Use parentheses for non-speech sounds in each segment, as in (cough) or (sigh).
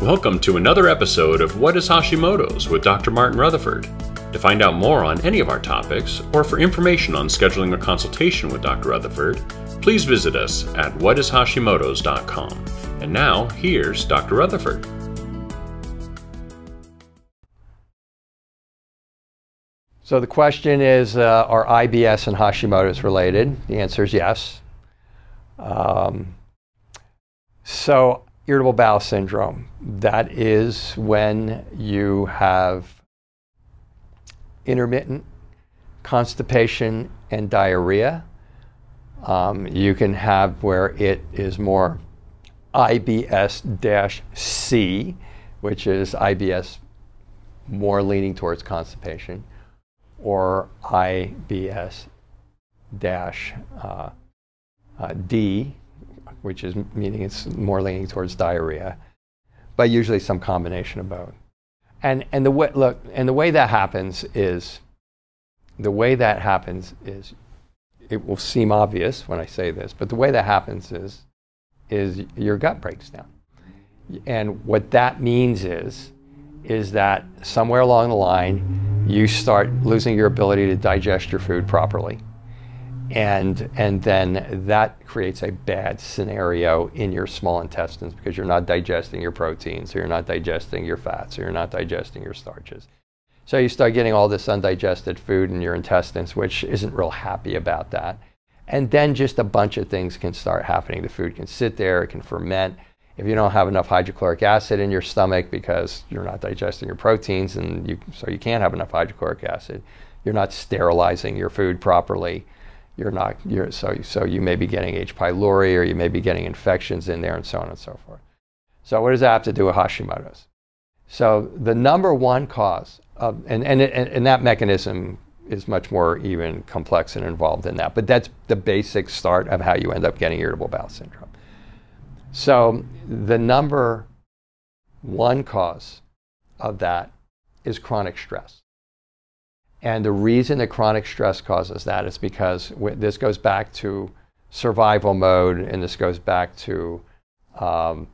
Welcome to another episode of What is Hashimoto's with Dr. Martin Rutherford. To find out more on any of our topics, or for information on scheduling a consultation with Dr. Rutherford, please visit us at whatishashimoto's.com. And now, here's Dr. Rutherford. So the question is, uh, are IBS and Hashimoto's related? The answer is yes. Um, so irritable bowel syndrome, that is when you have intermittent constipation and diarrhea. Um, you can have where it is more IBS-C, which is IBS more leaning towards constipation or IBS dash uh, uh, D, which is meaning it's more leaning towards diarrhea, but usually some combination of both. And and the way look and the way that happens is the way that happens is it will seem obvious when I say this, but the way that happens is is your gut breaks down. And what that means is is that somewhere along the line you start losing your ability to digest your food properly. And, and then that creates a bad scenario in your small intestines because you're not digesting your proteins, or you're not digesting your fats, or you're not digesting your starches. So you start getting all this undigested food in your intestines, which isn't real happy about that. And then just a bunch of things can start happening. The food can sit there, it can ferment if you don't have enough hydrochloric acid in your stomach because you're not digesting your proteins and you, so you can't have enough hydrochloric acid, you're not sterilizing your food properly. You're not, you're, so, so you may be getting H. pylori or you may be getting infections in there and so on and so forth. So what does that have to do with Hashimoto's? So the number one cause of, and, and, and that mechanism is much more even complex and involved in that, but that's the basic start of how you end up getting irritable bowel syndrome. So the number one cause of that is chronic stress. And the reason that chronic stress causes that is because this goes back to survival mode and this goes back to um,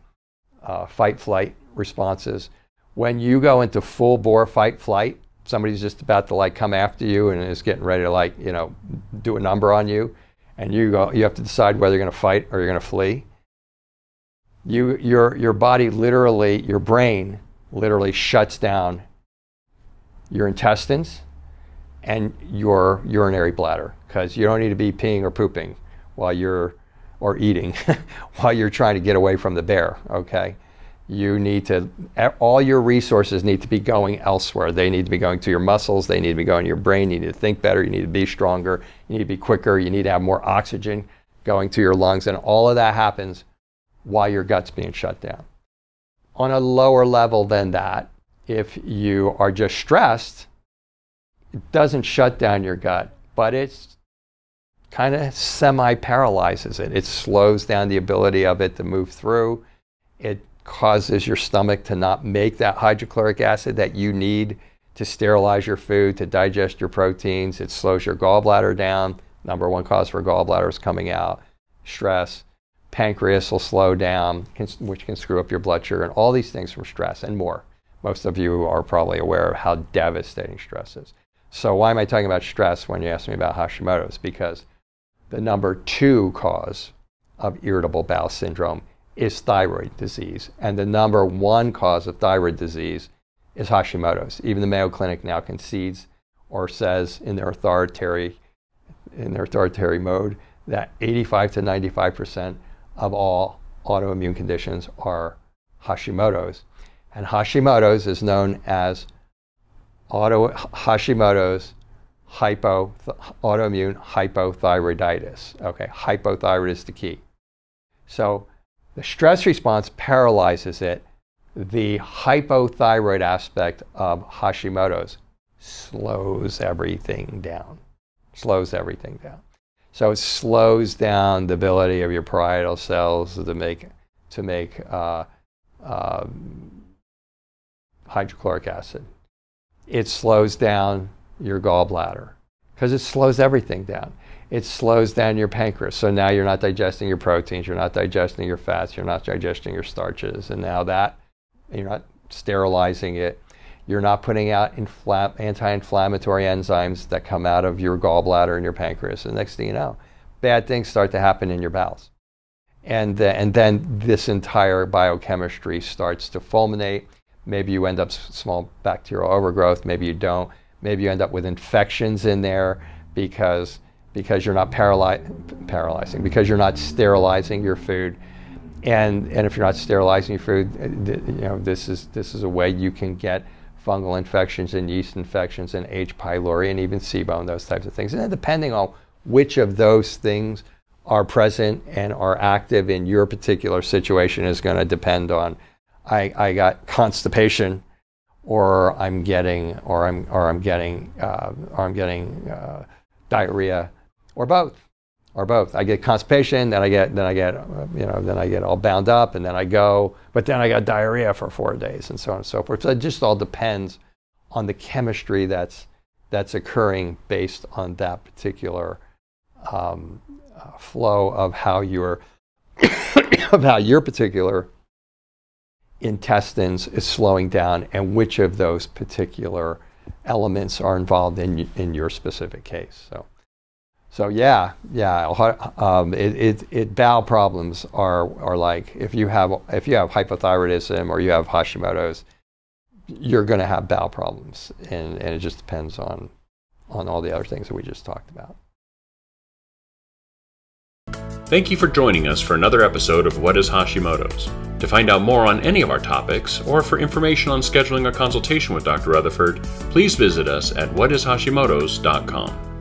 uh, fight flight responses. When you go into full bore fight flight, somebody's just about to like come after you and is getting ready to like, you know, do a number on you. And you go, you have to decide whether you're going to fight or you're going to flee you, your, your body literally, your brain literally shuts down your intestines and your urinary bladder because you don't need to be peeing or pooping while you're, or eating (laughs) while you're trying to get away from the bear, okay? You need to, all your resources need to be going elsewhere. They need to be going to your muscles, they need to be going to your brain, you need to think better, you need to be stronger, you need to be quicker, you need to have more oxygen going to your lungs, and all of that happens while your gut's being shut down. On a lower level than that, if you are just stressed, it doesn't shut down your gut, but it's kind of semi paralyzes it. It slows down the ability of it to move through. It causes your stomach to not make that hydrochloric acid that you need to sterilize your food, to digest your proteins. It slows your gallbladder down. Number one cause for gallbladder is coming out, stress pancreas will slow down, which can screw up your blood sugar, and all these things from stress and more. Most of you are probably aware of how devastating stress is. So, why am I talking about stress when you ask me about Hashimoto's? Because the number two cause of irritable bowel syndrome is thyroid disease, and the number one cause of thyroid disease is Hashimoto's. Even the Mayo Clinic now concedes or says in their authoritative in their authoritative mode that 85 to 95 percent of all autoimmune conditions are Hashimoto's. And Hashimoto's is known as auto, Hashimoto's hypo, autoimmune hypothyroiditis. Okay, hypothyroid is the key. So the stress response paralyzes it. The hypothyroid aspect of Hashimoto's slows everything down. Slows everything down. So it slows down the ability of your parietal cells to make to make uh, uh, hydrochloric acid. It slows down your gallbladder because it slows everything down. It slows down your pancreas. So now you're not digesting your proteins, you're not digesting your fats, you're not digesting your starches, and now that you're not sterilizing it, you're not putting out infl- anti-inflammatory enzymes that come out of your gallbladder and your pancreas. And next thing you know, bad things start to happen in your bowels. And, and then this entire biochemistry starts to fulminate. Maybe you end up s- small bacterial overgrowth, maybe you don't. Maybe you end up with infections in there because, because you're not paraly- paralyzing, because you're not sterilizing your food. And, and if you're not sterilizing your food, uh, you know, this is, this is a way you can get fungal infections and yeast infections and H. pylori and even SIBO and those types of things. And then depending on which of those things are present and are active in your particular situation is going to depend on I, I got constipation or I'm getting or I'm or I'm getting uh, or I'm getting uh, diarrhea or both or both. I get constipation, then I get then I get you know then I get all bound up, and then I go, but then I got diarrhea for four days, and so on and so forth. So it just all depends on the chemistry that's that's occurring based on that particular um, uh, flow of how your (coughs) of how your particular intestines is slowing down and which of those particular elements are involved in in your specific case. So. So yeah, yeah, um, it, it, it, bowel problems are, are like if you have if you have hypothyroidism or you have Hashimoto's, you're going to have bowel problems, and, and it just depends on on all the other things that we just talked about. Thank you for joining us for another episode of What is Hashimoto's. To find out more on any of our topics, or for information on scheduling a consultation with Dr. Rutherford, please visit us at whatishashimoto's.com.